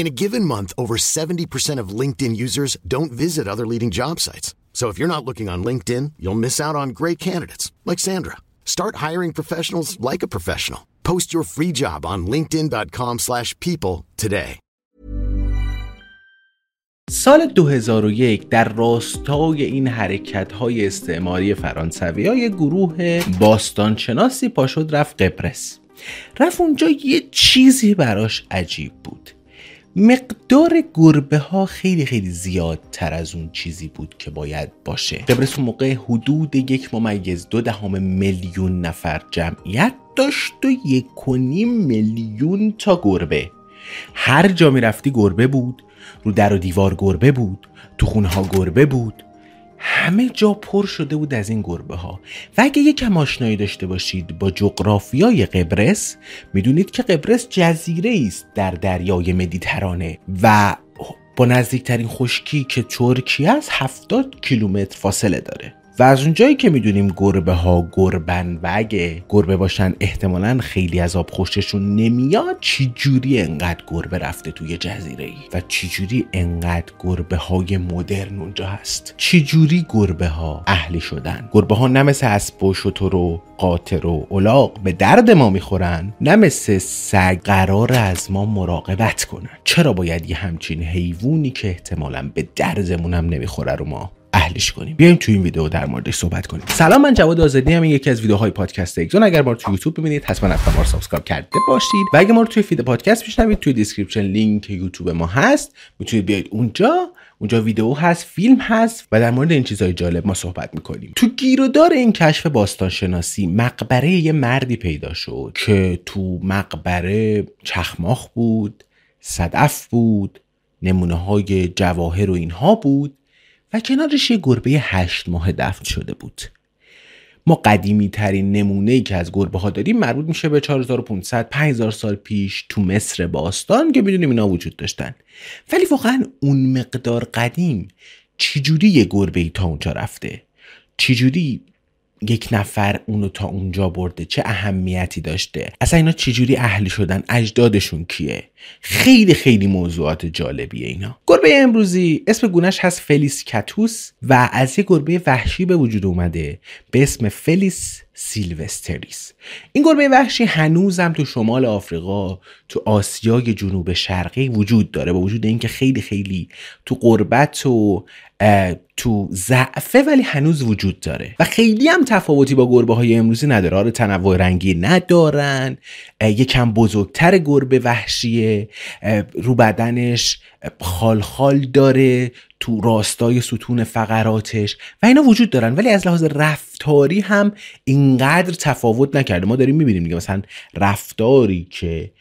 In a given month, over 70% of LinkedIn users don't visit other leading job sites. So if you're not looking on LinkedIn, you'll miss out on great candidates like Sandra. Start hiring professionals like a professional. Post your free job on linkedin.com slash people today. سال 2001 در راستای این حرکت های استعماری فرانسوی های گروه باستانشناسی پاشد رفت قبرس رفت اونجا یه چیزی براش عجیب بود مقدار گربه ها خیلی خیلی زیادتر از اون چیزی بود که باید باشه. قبرس اون موقع حدود یک ممیز دو دهم میلیون نفر جمعیت داشت و یک و نیم میلیون تا گربه. هر جا می‌رفتی گربه بود رو در و دیوار گربه بود تو خونه ها گربه بود. همه جا پر شده بود از این گربه ها و اگه یکم آشنایی داشته باشید با جغرافیای قبرس می‌دونید که قبرس جزیره است در دریای مدیترانه و با نزدیکترین خشکی که ترکیه است 70 کیلومتر فاصله داره. و از اونجایی که می‌دونیم گربه ها گربن و اگه گربه باشن احتمالا خیلی از آب خوششون نمیاد چی جوری انقدر گربه رفته توی جزیره ای و چی جوری انقدر گربه های مدرن اونجا هست؟ چی جوری گربه ها اهلی شدن؟ گربه ها نه مثل اسب و شتر و قاطر و الاغ به درد ما می‌خورن نه مثل سگ قرار از ما مراقبت کنن. چرا باید یه همچین حیوانی که احتمالا به دردمون هم نمی‌خوره رو ما اهلش کنیم. بیایم تو این ویدیو در موردش صحبت کنیم. سلام من جواد آزادی هم یکی از ویدیوهای پادکست اگزون. اگر ما رو تو یوتیوب ببینید حتما حتما ما رو subscribe کرده باشید. و اگه ما رو توی feed پادکست میشنوید توی description لینک یوتیوب ما هست. می‌تونید بیاید اونجا. اونجا ویدیو هست فیلم هست و در مورد این چیزهای جالب ما صحبت می‌کنیم. تو گیرودار این کشف باستانشناسی مقبره یه مردی پیدا شد که تو مقبره چخماق بود صدف بود نمونه های جواهر و اینها بود. و کنارش یه گربه هشت ماه دفن شده بود. ما قدیمی ترین نمونه ای که از گربه ها داریم مربوط میشه به 4500 5000 سال پیش تو مصر باستان که می‌دونیم اینا وجود داشتن. ولی واقعا اون مقدار قدیم چجوری یه گربه ای تا اونجا رفته؟ چجوری یک نفر اونو تا اونجا برده. چه اهمیتی داشته؟ اصلا اینا چجوری اهلی شدن؟ اجدادشون کیه؟ خیلی خیلی موضوعات جالبیه اینا. گربه امروزی اسم گونش هست فلیس کتوس و از یه گربه وحشی به وجود اومده. به اسم فلیس سیلوستریس. این گربه وحشی هنوزم تو شمال آفریقا تو آسیای جنوب شرقی وجود داره با وجود اینکه خیلی خیلی تو قربت و تو ضعفه ولی هنوز وجود داره. و خیلی هم تفاوتی با گربه های امروزی نداره. آره تنوع رنگی ندارن یکم بزرگتر گربه وحشیه رو بدنش خال داره تو راستای ستون فقراتش و اینا وجود دارن. ولی از لحاظ رفتاری هم اینقدر تفاوت نکرده. ما داریم می‌بینیم دیگه مثلا رفتاری که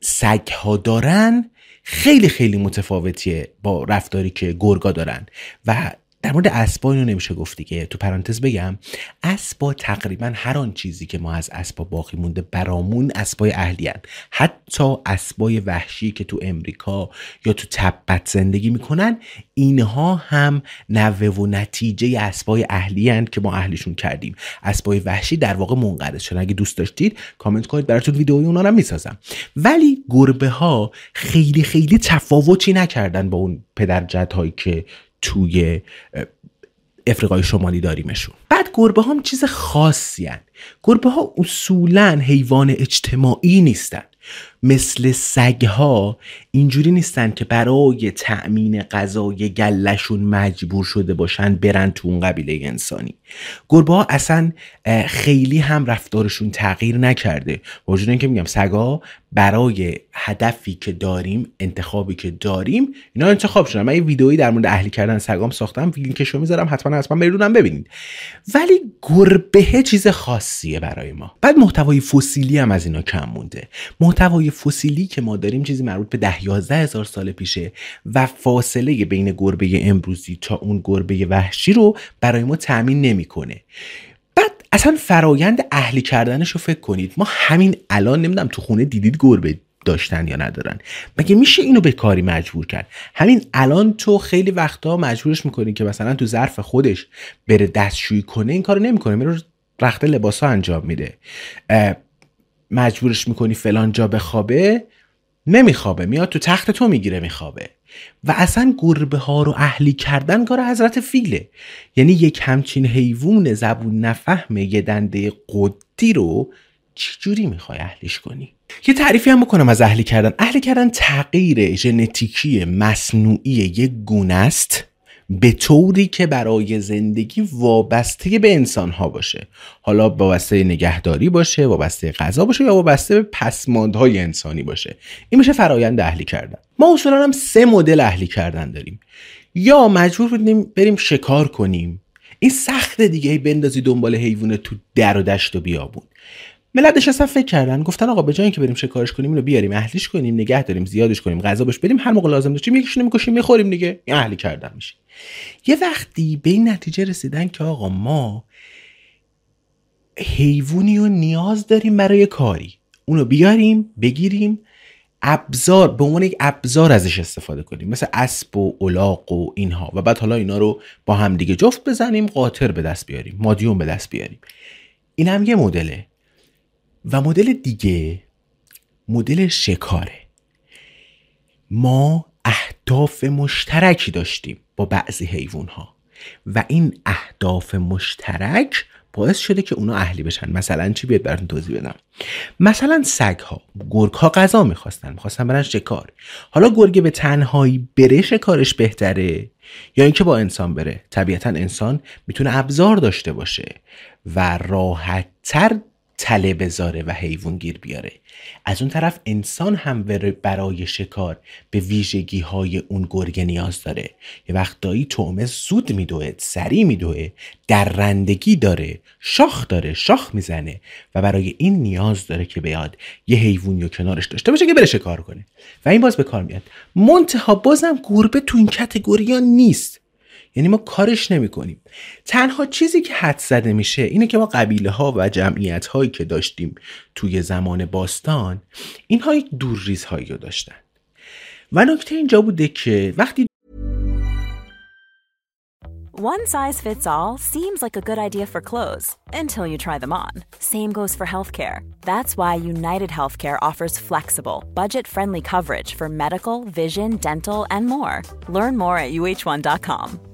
سگ ها دارن خیلی خیلی متفاوتیه با رفتاری که گرگا دارن. و در مورد اسبا اینو نمیشه گفت دیگه. تو پرانتز بگم اسبا تقریبا هر آن چیزی که ما از اسبا باقی مونده برامون اسبای اهلی هن. حتی اسبای وحشی که تو امریکا یا تو تبت زندگی می‌کنن اینها هم نوه و نتیجه اسبای اهلی هن که ما اهلیشون کردیم. اسبای وحشی در واقع منقرض شدن. اگه دوست داشتید کامنت کنید براتون ویدئوی اونا رو می‌سازم. ولی گربه ها خیلی خیلی تفاوتی نکردن با اون پدر هایی که توی افریقای شمالی داریمشون بعد گربه هم چیز خاصی هن. گربه ها اصولا حیوان اجتماعی نیستن مثل سگها اینجوری نیستن که برای تأمین غذای گلشون مجبور شده باشن برن تو اون قبیله انسانی. گربه ها اصلا خیلی هم رفتارشون تغییر نکرده. وجود اینکه میگم سگا برای هدفی که داریم انتخابی که داریم اینا انتخاب شدن. من یه ویدئویی در مورد اهلی کردن سگام ساختم لینکشو می‌ذارم حتما حتما بریدونم ببینید. ولی گربه چیز خاصیه برای ما. بعد محتوای فسیلی هم از اینا کم مونده. محتوای فسیلی که ما داریم چیزی مربوط به ده یازده هزار سال پیشه و فاصله بین گربه امروزی تا اون گربه وحشی رو برای ما تأمین نمی‌کنه. بعد اصلا فرایند اهلی کردنش رو فکر کنید. ما همین الان نمی‌دونم تو خونه دیدید گربه داشتن یا ندارن. مگه میشه اینو به کاری مجبور کرد؟ همین الان تو خیلی وقتا مجبورش می‌کنی که مثلا تو ظرف خودش بره دستشویی کنه این کارو نمی‌کنه. میره رخت لباس ها انجام میده. مجبورش می‌کنی فلان جا بخوابه نمیخوابه میاد تو تخت تو می‌گیره میخوابه. و اصلا گربه ها رو اهلی کردن کار حضرت فیله. یعنی یک همچین حیوان زبون نفهمه یه دنده قدی رو چجوری می‌خوای اهلیش کنی؟ یه تعریفی هم بکنم از اهلی کردن. اهلی کردن تغییر ژنتیکی مصنوعی یک گونه است. به طوری که برای زندگی وابسته به انسان ها باشه. حالا وابسته نگهداری باشه وابسته غذا باشه یا وابسته به پسماندهای انسانی باشه. این میشه فرایند اهلی کردن. ما اصولا هم سه مدل اهلی کردن داریم. یا مجبور بودیم بریم شکار کنیم. این سخت دیگه بندازی دنبال حیوان تو در و دشت و بیابون. ملت نشستن فکر کردن گفتن آقا به جای اینکه بریم شکارش کنیم اینو بیاریم اهلیش کنیم نگه داریم زیادش کنیم غذا بهش بدیم هر موقع لازم داشتیم یکیشونو می‌کشیم می‌خوریم دیگه. این اهلی کردن میشه. یه وقتی به این نتیجه رسیدن که آقا ما حیوانی رو نیاز داریم برای کاری. اونو بیاریم بگیریم ابزار به عنوان یک ابزار ازش استفاده کنیم. مثل اسب و الاغ و اینها. و بعد حالا اینا رو با هم دیگه جفت بزنیم قاطر به دست بیاریم مادیوم به دست بیاریم. این هم یه مدله. و مدل دیگه مدل شکاره. ما اهداف مشترکی داشتیم. با بعضی حیوان ها و این اهداف مشترک باعث شده که اونا اهلی بشن. مثلا چی بیاد براتون توضیح بدم؟ مثلا سگ ها گرگ ها غذا می‌خواستن. می‌خواستن برن شکار. حالا گرگه به تنهایی بره شکارش بهتره؟ یا اینکه با انسان بره؟ طبیعتا انسان می‌تونه ابزار داشته باشه و راحت تر تله بذاره و حیوان گیر بیاره. از اون طرف انسان هم برای شکار به ویژگی های اون گرگه نیاز داره. یه وقتایی تومه زود میدوه سریع میدوه در رندگی داره شاخ داره شاخ می‌زنه و برای این نیاز داره که بیاد یه حیوانی رو کنارش داشته باشه که بره شکار کنه. و این باز به کار میاد. منتها بازم گربه تو این کتگوریا نیست. یعنی ما کارش نمی کنیم تنها چیزی که حد زده میشه اینه که ما قبیله ها و جمعیت هایی که داشتیم توی زمان باستان اینها یک دورریز هایی رو داشتن و نکته اینجا بوده که وقتی One size fits all seems like a good idea for clothes until you try them on. Same goes for healthcare. That's why United Healthcare offers flexible, budget friendly coverage for medical, vision, dental, and more. Learn more at uh1.com.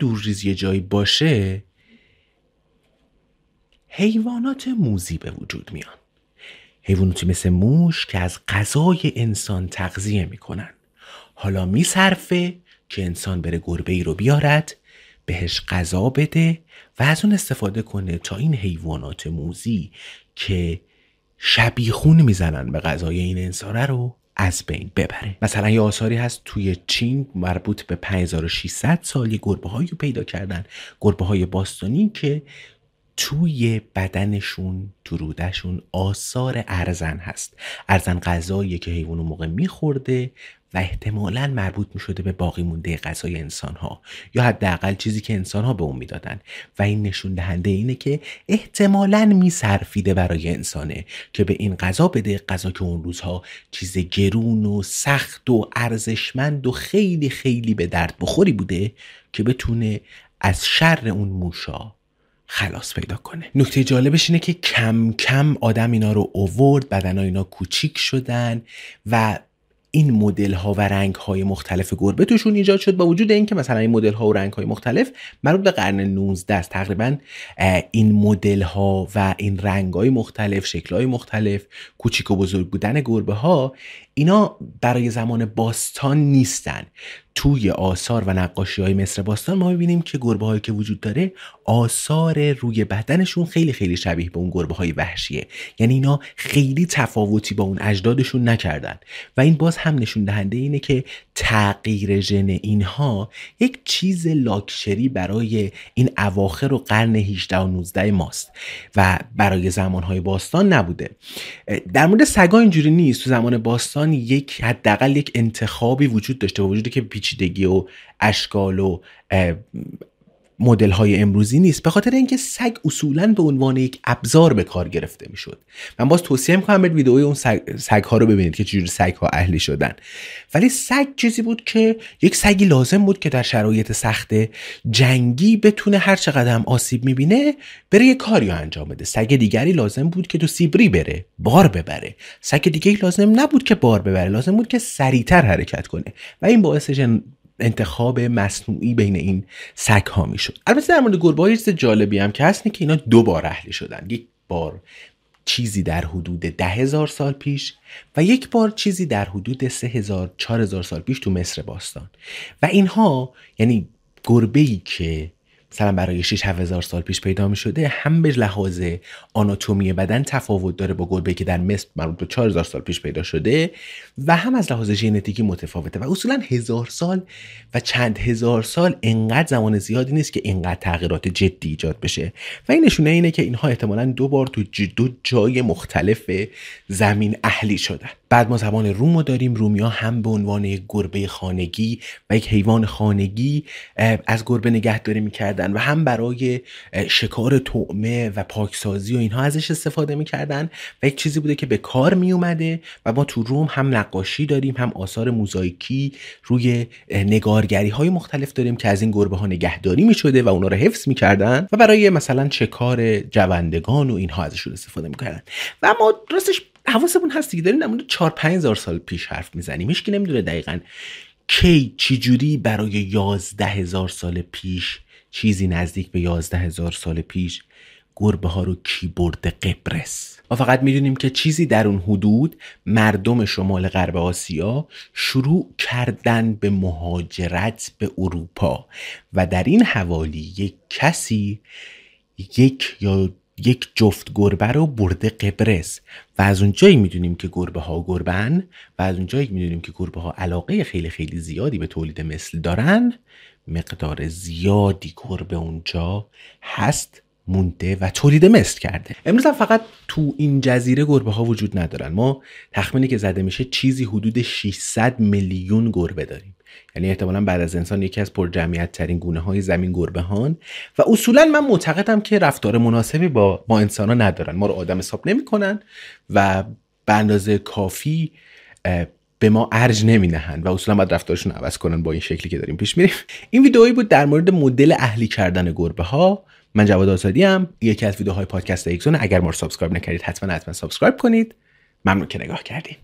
دورریز یه جایی باشه حیوانات موزی به وجود میان. حیواناتی مثل موش که از غذای انسان تغذیه می‌کنن. حالا میصرفه که انسان بره گربه ای رو بیارد بهش غذا بده و از اون استفاده کنه تا این حیوانات موزی که شبیخون می‌زنن به غذای این انسانه رو از بین ببره. مثلا یه آثاری هست توی چین مربوط به 5600 سال یه گربه هایی پیدا کردن. گربه های باستانی که توی بدنشون تو رودشون آثار ارزن هست. ارزن غذاییه که حیوان موقع میخورده و احتمالا مربوط می شده به باقی مونده غذای انسان ها یا حداقل چیزی که انسان ها به اون می‌دادن. و این نشون دهنده اینه که احتمالا میصرفیده برای انسانه که به این غذا بده غذا که اون روزها چیز گرون و سخت و ارزشمند و خیلی خیلی به درد بخوری بوده که بتونه از شر اون موشا خلاص پیدا کنه. نکته جالبش اینه که کم کم آدم اینا رو اوورد بدن اینا کوچیک شدن و این مدل ها و رنگ های مختلف گربه توشون ایجاد شد با وجود اینکه مثلا این مدل ها و رنگ های مختلف مربوط به قرن 19 است. تقریبا این مدل ها و این رنگ های مختلف شکل های مختلف کوچیک و بزرگ بودن گربه ها اینا برای زمان باستان نیستن. توی آثار و نقاشی های مصر باستان ما می‌بینیم که گربه هایی که وجود داره آثار روی بدنشون خیلی خیلی شبیه به اون گربه های وحشیه. یعنی اینا خیلی تفاوتی با اون اجدادشون نکردن. و این باز هم نشون دهنده اینه که تغییر ژن اینها یک چیز لاکشری برای این اواخر و قرن 18 و 19 ماست و برای زمانهای باستان نبوده. در مورد سگا اینجوری نیست. تو زمان باستان یک حداقل یک انتخابی وجود داشته وجودی که پیچیدگی و اشکال و مدل های امروزی نیست. به خاطر اینکه سگ اصولا به عنوان یک ابزار به کار گرفته می‌شد. من باز توصیه می‌کنم به ویدئوی اون سگ, سگ ها رو ببینید که چجوری سگ ها اهلی شدن. ولی سگ چیزی بود که یک سگی لازم بود که در شرایط سخت جنگی بتونه هر چقدر هم آسیب می‌بینه بره یه کاری انجام بده. سگ دیگری لازم بود که تو سیبری بره بار ببره. سگ دیگه لازم نبود که بار ببره لازم بود که سریعتر حرکت کنه. و این باعث انتخاب مصنوعی بین این سگ ها می‌شد. البته در مورد گربه های جالبی هم که هست که اینا دو بار اهلی شدن. یک بار چیزی در حدود ده هزار سال پیش و یک بار چیزی در حدود سه هزار چار هزار سال پیش تو مصر باستان. و اینها یعنی گربه ای که مثلا برای 6 هزار سال پیش پیدا می شده هم به لحاظ آناتومی بدن تفاوت داره با گربه که در مصر مربوط به 4000 سال پیش پیدا شده و هم از لحاظ ژنتیکی متفاوته و اصولا هزار سال و چند هزار سال انقدر زمان زیادی نیست که اینقدر تغییرات جدی ایجاد بشه. و این نشونه اینه که اینها احتمالا دو بار تو دو جای مختلف زمین اهلی شدن. بعد ما زبان روم رو داریم رومیا هم به عنوان گربه خانگی و یک حیوان خانگی از گربه نگهداری می‌کردن. و هم برای شکار طعمه و پاکسازی و اینها ازش استفاده می‌کردن و یک چیزی بوده که به کار میومده و ما تو روم هم نقاشی داریم هم آثار موزاییکی روی نگارگری های مختلف داریم که از این گربه ها نگهداری می‌شده و اونا رو حفظ می‌کردن و برای مثلا شکار جوندگان و اینها ازشون استفاده می‌کردن. و ما راستش حواسمون هست دیگه داریم در 4 5000 سال پیش حرف می‌زنیم. هیچ نمی‌دونه دقیقا کی چجوری برای یازده هزار سال پیش چیزی نزدیک به یازده هزار سال پیش گربه ها رو کی برده قبرس؟ ما فقط می‌دونیم که چیزی در اون حدود مردم شمال غرب آسیا شروع کردن به مهاجرت به اروپا و در این حوالی یک کسی یک یا یک جفت گربه رو برده قبرس و از اونجایی می‌دونیم که گربه ها گربن و از اونجایی می‌دونیم که گربه ها علاقه خیلی خیلی زیادی به تولید مثل دارن مقدار زیادی گربه اونجا هست مونده و تولید مثل کرده. امروز هم فقط تو این جزیره گربه ها وجود ندارن. ما تخمینی که زده میشه چیزی حدود 600 میلیون گربه داریم. یعنی احتمالا بعد از انسان یکی از پرجمعیت ترین گونه های زمین گربه هان و اصولا من معتقدم که رفتار مناسبی با ما انسان ها ندارن. ما رو آدم حساب نمی‌کنن و به اندازه کافی به ما ارج نمی نهند و اصولا باید رفتارشون عوض کنن با این شکلی که داریم پیش میریم. این ویدئویی بود در مورد مدل اهلی کردن گربه ها من جواد آزادی ام. یکی از ویدیوهای پادکست اکسون اگر ما رو subscribe نکردید حتما حتما subscribe کنید. ممنون که نگاه کردید